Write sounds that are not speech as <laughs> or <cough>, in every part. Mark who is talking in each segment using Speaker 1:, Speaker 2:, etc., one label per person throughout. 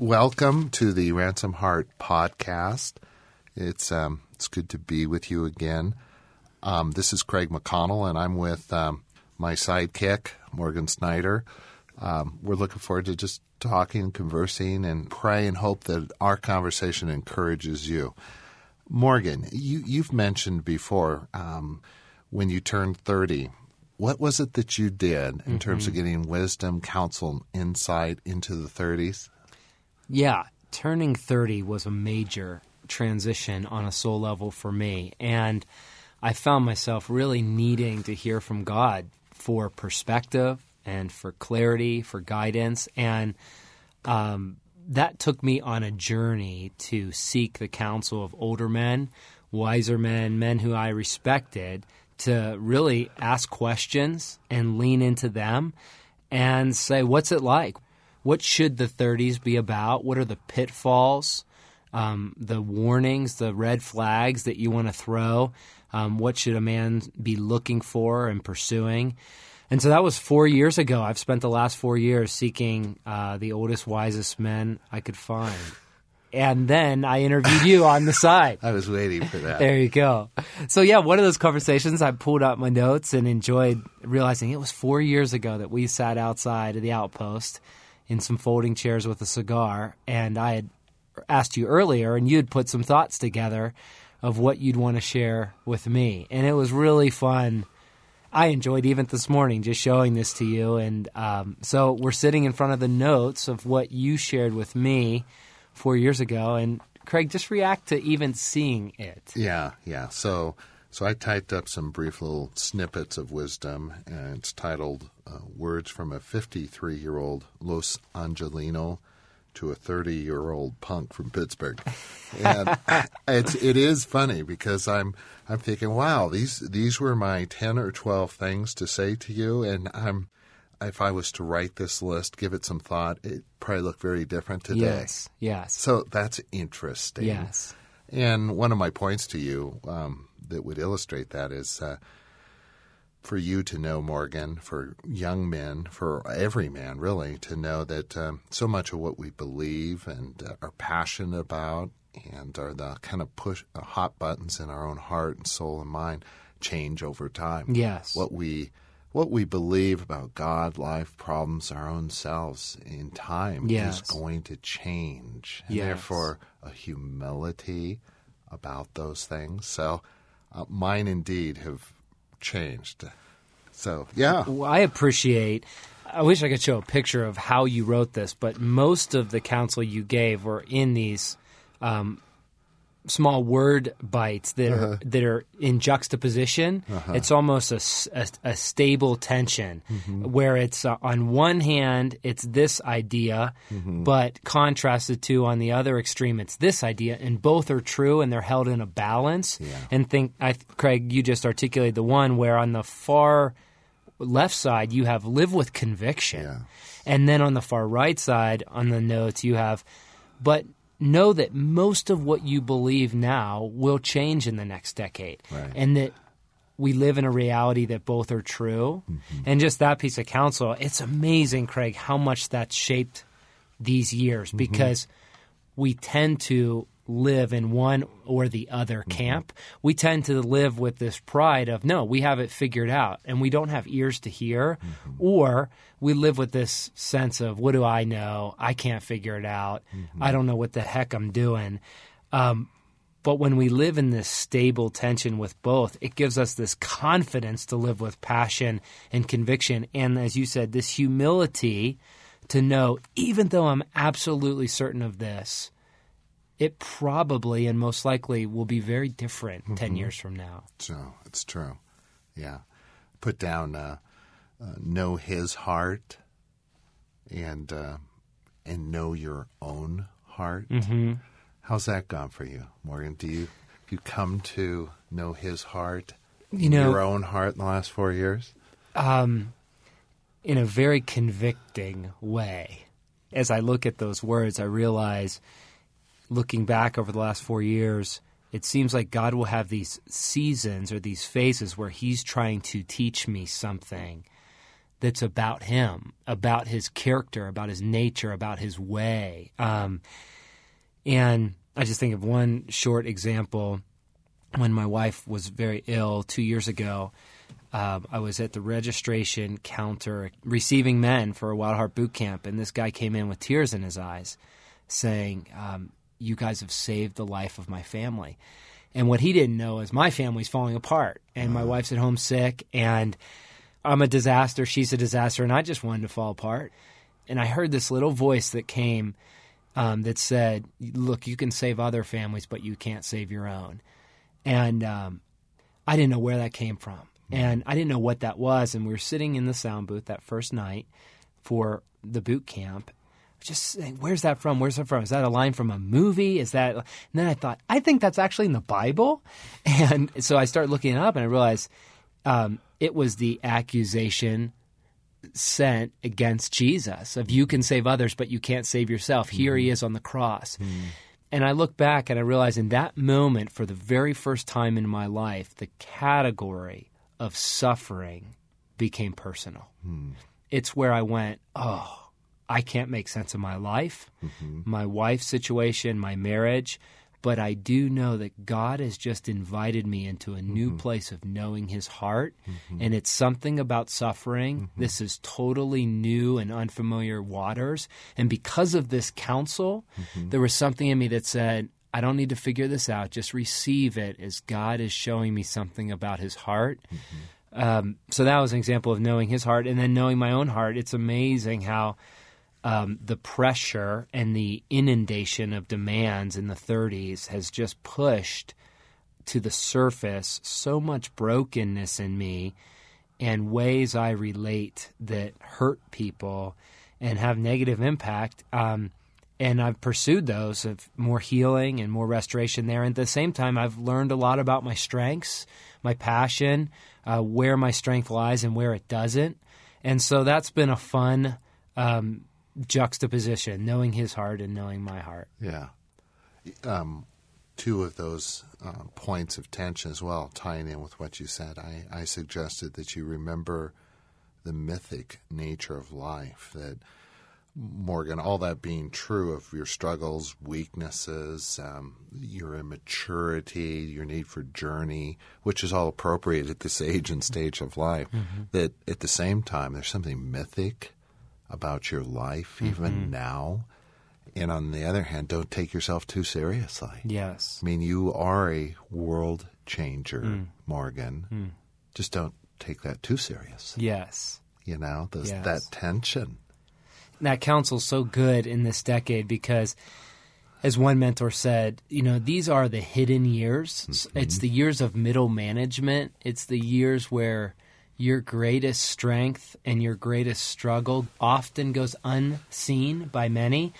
Speaker 1: welcome to the Ransomed Heart podcast. It's um, it's good to be with you again. Um, this is Craig McConnell, and I'm with um, my sidekick Morgan Snyder. Um, we're looking forward to just talking, and conversing, and pray and hope that our conversation encourages you. Morgan, you, you've mentioned before um, when you turned 30, what was it that you did in mm-hmm. terms of getting wisdom, counsel, insight into the 30s?
Speaker 2: Yeah, turning 30 was a major transition on a soul level for me. And I found myself really needing to hear from God for perspective and for clarity, for guidance. And um, that took me on a journey to seek the counsel of older men, wiser men, men who I respected, to really ask questions and lean into them and say, what's it like? What should the 30s be about? What are the pitfalls, um, the warnings, the red flags that you want to throw? Um, what should a man be looking for and pursuing? And so that was four years ago. I've spent the last four years seeking uh, the oldest, wisest men I could find. And then I interviewed you on the side. <laughs>
Speaker 1: I was waiting for that.
Speaker 2: There you go. So, yeah, one of those conversations, I pulled out my notes and enjoyed realizing it was four years ago that we sat outside of the outpost in some folding chairs with a cigar, and I had asked you earlier, and you'd put some thoughts together of what you'd want to share with me, and it was really fun. I enjoyed even this morning just showing this to you, and um, so we're sitting in front of the notes of what you shared with me four years ago, and Craig, just react to even seeing it.
Speaker 1: Yeah, yeah. So so I typed up some brief little snippets of wisdom, and it's titled uh, "Words from a 53-year-old Los Angelino to a 30-year-old punk from Pittsburgh." And <laughs> it's it is funny because I'm I'm thinking, wow, these these were my 10 or 12 things to say to you, and I'm if I was to write this list, give it some thought, it probably look very different today.
Speaker 2: Yes, yes.
Speaker 1: So that's interesting.
Speaker 2: Yes.
Speaker 1: And one of my points to you. Um, that would illustrate that is uh, for you to know, Morgan, for young men, for every man really, to know that um, so much of what we believe and uh, are passionate about and are the kind of push uh, hot buttons in our own heart and soul and mind change over time.
Speaker 2: Yes.
Speaker 1: What we what we believe about God, life, problems, our own selves in time
Speaker 2: yes.
Speaker 1: is going to change. And
Speaker 2: yes.
Speaker 1: therefore a humility about those things. So uh, mine indeed have changed. So, yeah.
Speaker 2: Well, I appreciate. I wish I could show a picture of how you wrote this, but most of the counsel you gave were in these um, small word bites that uh-huh. are that are in juxtaposition. Uh-huh. It's almost a, a, a stable tension mm-hmm. where it's uh, on one hand it's this idea, mm-hmm. but contrasted to on the other extreme it's this idea, and both are true and they're held in a balance.
Speaker 1: Yeah.
Speaker 2: And think, I, Craig, you just articulated the one where on the far left side you have live with conviction,
Speaker 1: yeah.
Speaker 2: and then on the far right side on the notes you have, but know that most of what you believe now will change in the next decade.
Speaker 1: Right.
Speaker 2: And that we live in a reality that both are true. Mm-hmm. And just that piece of counsel, it's amazing, Craig, how much that's shaped these years mm-hmm. because we tend to live in one or the other mm-hmm. camp. We tend to live with this pride of, no, we have it figured out and we don't have ears to hear. Mm-hmm. Or we live with this sense of, what do I know? I can't figure it out. Mm-hmm. I don't know what the heck I'm doing. Um, but when we live in this stable tension with both, it gives us this confidence to live with passion and conviction. And as you said, this humility to know, even though I'm absolutely certain of this, it probably and most likely will be very different mm-hmm. 10 years from now.
Speaker 1: So it's true. Yeah. Put down uh, uh, know his heart and uh, and know your own heart.
Speaker 2: Mm-hmm.
Speaker 1: How's that gone for you, Morgan? Do you you come to know his heart,
Speaker 2: you know,
Speaker 1: your own heart in the last four years?
Speaker 2: Um, in a very convicting way. As I look at those words, I realize – looking back over the last four years, it seems like God will have these seasons or these phases where He's trying to teach me something that's about him, about his character, about his nature, about his way. Um, and I just think of one short example. When my wife was very ill two years ago, um, I was at the registration counter receiving men for a Wild Heart boot camp, and this guy came in with tears in his eyes, saying, um, "You guys have saved the life of my family." And what he didn't know is my family's falling apart, and my wife's at home sick, and I'm a disaster. She's a disaster, and I just wanted to fall apart. And I heard this little voice that came um, that said, "Look, you can save other families, but you can't save your own." And um, I didn't know where that came from, and I didn't know what that was. And we were sitting in the sound booth that first night for the boot camp, just saying, "Where's that from? Where's that from? Is that a line from a movie? Is that?" And then I thought, I think that's actually in the Bible, <laughs> and so I started looking it up, and I realized um, it was the accusation sent against Jesus of you can save others, but you can't save yourself. Here he mm-hmm. is on the cross. Mm-hmm. And I look back and I realize in that moment, for the very first time in my life, the category of suffering became personal. Hmm. It's where I went, oh, I can't make sense of my life, mm-hmm. my wife's situation, my marriage, but I do know that God has just invited me into a new mm-hmm. place of knowing His heart. Mm-hmm. And it's something about suffering. This is totally new and unfamiliar waters. And because of this counsel, there was something in me that said, I don't need to figure this out. Just receive it as God is showing me something about His heart. Um, so that was an example of knowing His heart. And then knowing my own heart, it's amazing how um, the pressure and the inundation of demands in the 30s has just pushed to the surface so much brokenness in me and ways I relate that hurt people and have negative impact. Um, and I've pursued those of more healing and more restoration there. And at the same time, I've learned a lot about my strengths, my passion, uh, where my strength lies and where it doesn't. And so that's been a fun um, juxtaposition, knowing his heart and knowing my heart.
Speaker 1: Yeah. Um, two of those uh, points of tension as well, tying in with what you said, I, I suggested that you remember the mythic nature of life. That, Morgan, all that being true of your struggles, weaknesses, um, your immaturity, your need for journey, which is all appropriate at this age and stage of life, that at the same time, there's something mythic about your life, even mm-hmm. now. And on the other hand, don't take yourself too seriously.
Speaker 2: Yes.
Speaker 1: I mean, you are a world changer, mm. Morgan. Mm. Just don't take that too serious.
Speaker 2: Yes.
Speaker 1: You know, Those,
Speaker 2: Yes.
Speaker 1: that tension.
Speaker 2: that counsel's so good in this decade because as one mentor said, you know, these are the hidden years. It's mm-hmm. the years of middle management. It's the years where your greatest strength and your greatest struggle often goes unseen by many.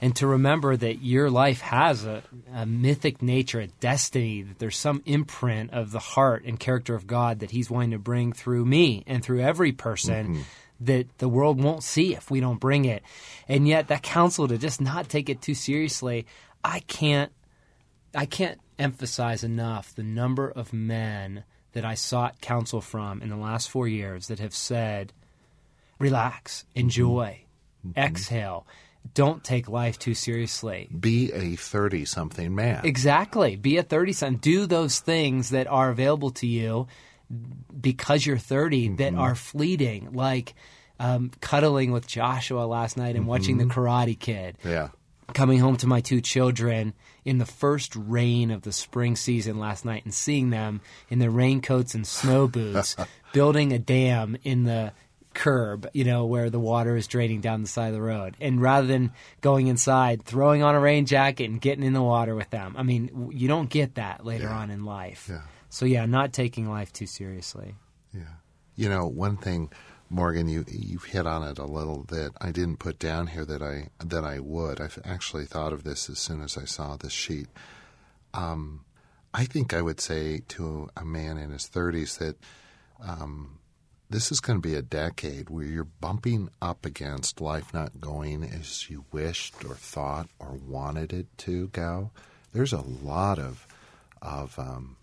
Speaker 2: And to remember that your life has a, a mythic nature, a destiny, that there's some imprint of the heart and character of God that He's wanting to bring through me and through every person mm-hmm. that the world won't see if we don't bring it. And yet that counsel to just not take it too seriously, I can't I can't emphasize enough the number of men that I sought counsel from in the last 4 years that have said relax, mm-hmm. enjoy, mm-hmm. exhale, don't take life too seriously.
Speaker 1: Be a 30 something man.
Speaker 2: Exactly. Be a 30 something. Do those things that are available to you because you're 30 that mm-hmm. are fleeting, like um, cuddling with Joshua last night and watching The Karate Kid.
Speaker 1: yeah.
Speaker 2: Coming home to my two children in the first rain of the spring season last night and seeing them in their raincoats and snow <laughs> boots building a dam in the curb, you know, where the water is draining down the side of the road. And rather than going inside, throwing on a rain jacket and getting in the water with them. I mean, you don't get that later
Speaker 1: Yeah.
Speaker 2: on in life.
Speaker 1: Yeah.
Speaker 2: So, yeah, not taking life too seriously.
Speaker 1: Yeah. You know, one thing, Morgan, you you've hit on it a little that I didn't put down here that I that I would. I've actually thought of this as soon as I saw this sheet. Um, I think I would say to a man in his thirties that um, this is going to be a decade where you're bumping up against life not going as you wished or thought or wanted it to go. There's a lot of of um,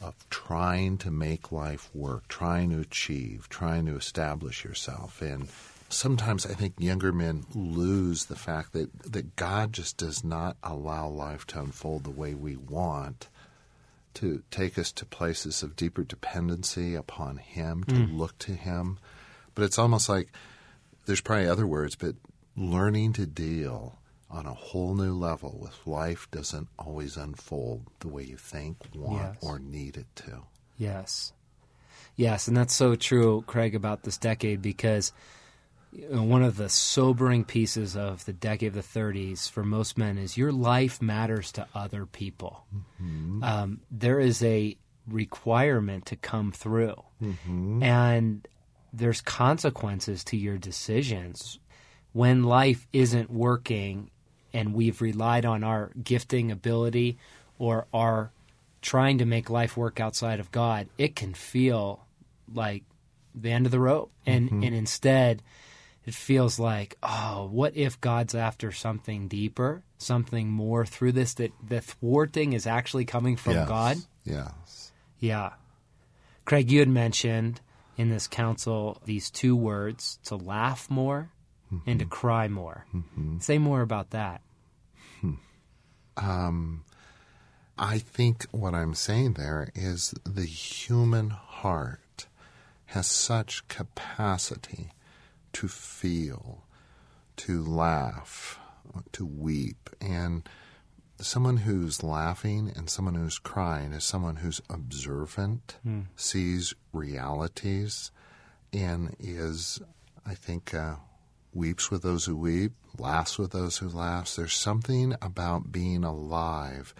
Speaker 1: of trying to make life work, trying to achieve, trying to establish yourself. And sometimes I think younger men lose the fact that, that God just does not allow life to unfold the way we want, to take us to places of deeper dependency upon Him, to mm. look to Him. But it's almost like there's probably other words, but learning to deal on a whole new level with life doesn't always unfold the way you think, want,
Speaker 2: Yes.
Speaker 1: or need it to.
Speaker 2: Yes. Yes, and that's so true, Craig, about this decade because one of the sobering pieces of the decade of the 30s for most men is your life matters to other people. Um, there is a requirement to come through, and there's consequences to your decisions when life isn't working and we've relied on our gifting ability or our trying to make life work outside of God, it can feel like the end of the rope. And mm-hmm. and instead it feels like, oh, what if God's after something deeper, something more through this that the thwarting is actually coming from
Speaker 1: Yes.
Speaker 2: God?
Speaker 1: Yes.
Speaker 2: Yeah. Craig, you had mentioned in this counsel these two words to laugh more and to cry more. Say more about that.
Speaker 1: I think what I'm saying there is the human heart has such capacity to feel, to laugh, to weep. And someone who's laughing and someone who's crying is someone who's observant, sees realities, and is, I think, uh, weeps with those who weep, laughs with those who laughs. There's something about being alive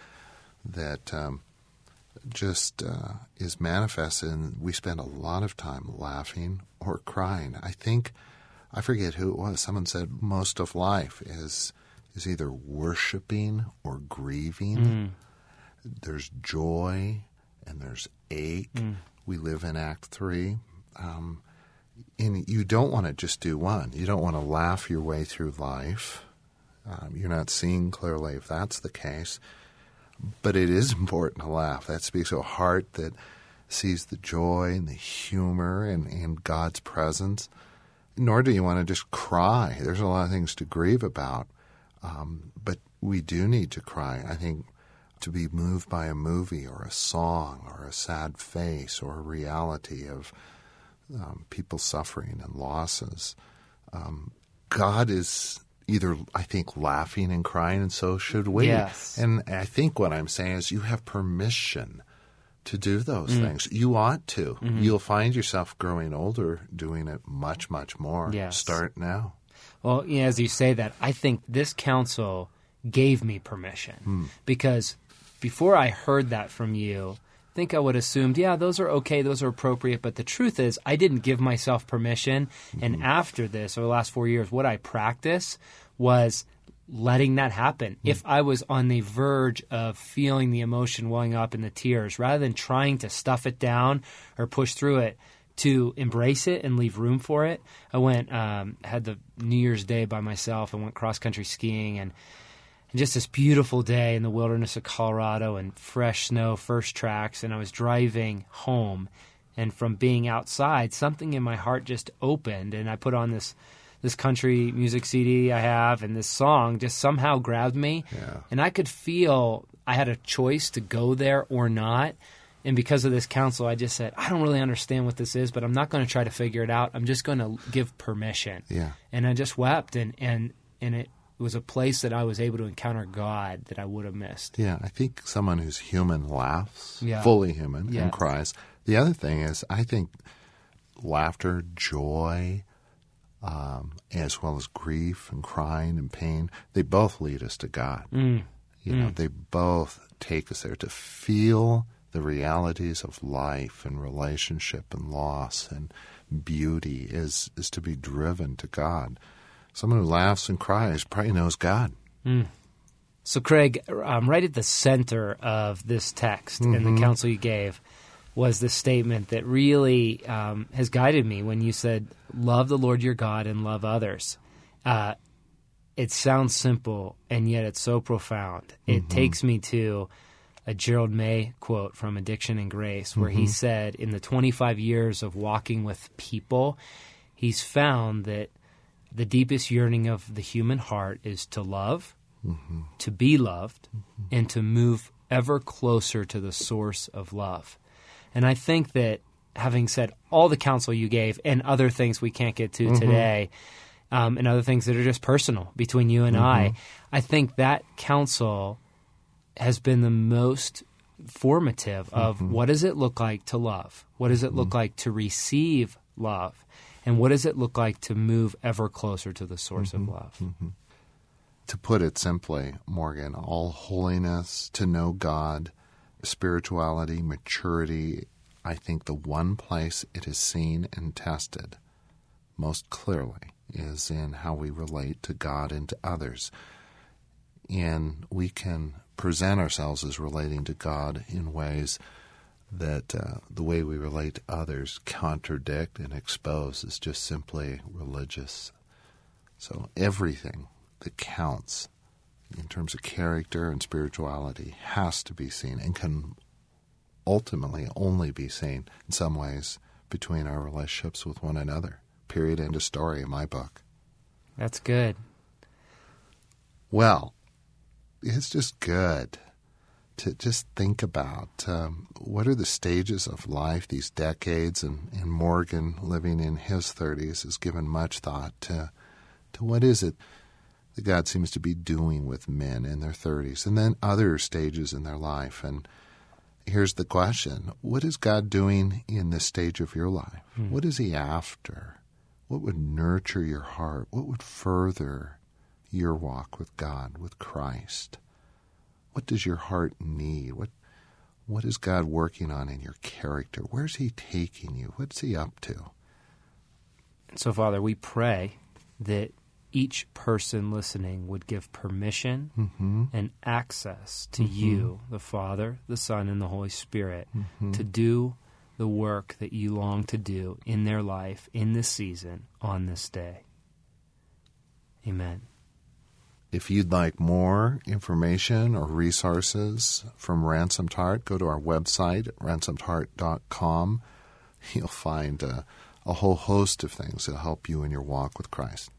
Speaker 1: that um, just uh, is manifest, and we spend a lot of time laughing or crying. I think I forget who it was. Someone said most of life is is either worshiping or grieving. There's joy and there's ache. We live in Act Three. Um, and you don't want to just do one. You don't want to laugh your way through life. Um, you're not seeing clearly if that's the case. But it is important to laugh. That speaks to a heart that sees the joy and the humor and, and God's presence. Nor do you want to just cry. There's a lot of things to grieve about. Um, but we do need to cry. I think to be moved by a movie or a song or a sad face or a reality of um, people suffering and losses. Um, God is either, I think, laughing and crying, and so should we.
Speaker 2: Yes.
Speaker 1: And I think what I'm saying is you have permission to do those things. You ought to. You'll find yourself growing older doing it much, much more.
Speaker 2: Yes.
Speaker 1: Start now.
Speaker 2: Well, yeah, as you say that, I think this counsel gave me permission because before I heard that from you, think I would assumed, yeah, those are okay, those are appropriate. But the truth is, I didn't give myself permission. And after this, over the last four years, what I practice was letting that happen. If I was on the verge of feeling the emotion welling up in the tears, rather than trying to stuff it down or push through it, to embrace it and leave room for it. I went, um, had the New Year's Day by myself. I went cross country skiing and, and just this beautiful day in the wilderness of Colorado and fresh snow, first tracks. And I was driving home, and from being outside, something in my heart just opened, and I put on this this country music CD I have, and this song just somehow grabbed me,
Speaker 1: Yeah.
Speaker 2: and I could feel I had a choice to go there or not. And because of this counsel, I just said, I don't really understand what this is, but I'm not going to try to figure it out. I'm just going to give permission.
Speaker 1: Yeah.
Speaker 2: And I just wept, and and and it was a place that I was able to encounter God that I would have missed.
Speaker 1: Yeah, I think someone who's human laughs,
Speaker 2: Yeah.
Speaker 1: fully human,
Speaker 2: Yes.
Speaker 1: and cries. The other thing is, I think laughter, joy, um, as well as grief and crying and pain, they both lead us to God.
Speaker 2: Mm.
Speaker 1: You know, they both take us there to feel the realities of life and relationship and loss and beauty is is to be driven to God. Someone who laughs and cries probably knows God.
Speaker 2: So, Craig, um, right at the center of this text and the counsel you gave was this statement that really um, has guided me when you said, Love the Lord your God and love others. Uh, it sounds simple, and yet it's so profound. It takes me to a Gerald May quote from Addiction and Grace, where he said, in the 25 years of walking with people, he's found that the deepest yearning of the human heart is to love, mm-hmm. to be loved, mm-hmm. and to move ever closer to the source of love. And I think that having said all the counsel you gave and other things we can't get to mm-hmm. today, um, and other things that are just personal between you and I, I think that counsel has been the most formative of what does it look like to love? What does it look like to receive love? And what does it look like to move ever closer to the source of mm-hmm. love? Mm-hmm.
Speaker 1: To put it simply, Morgan, all holiness, to know God, spirituality, maturity, I think the one place it is seen and tested most clearly is in how we relate to God and to others. And we can present ourselves as relating to God in ways that uh, the way we relate to others contradict and expose is just simply religious. So everything that counts in terms of character and spirituality has to be seen and can ultimately only be seen in some ways between our relationships with one another. Period. End of story in my book.
Speaker 2: That's good.
Speaker 1: Well, it's just good to just think about um, what are the stages of life, these decades, and, and Morgan living in his 30s has given much thought to, to what is it that God seems to be doing with men in their 30s and then other stages in their life. And here's the question What is God doing in this stage of your life? What is He after? What would nurture your heart? What would further your walk with God, with Christ? What does your heart need? What what is God working on in your character? Where's He taking you? What's He up to?
Speaker 2: And So, Father, we pray that each person listening would give permission mm-hmm. and access to mm-hmm. you, the Father, the Son, and the Holy Spirit, mm-hmm. to do the work that you long to do in their life, in this season, on this day. Amen.
Speaker 1: If you'd like more information or resources from Ransomed Heart, go to our website ransomedheart.com. <laughs> You'll find uh, a whole host of things that'll help you in your walk with Christ.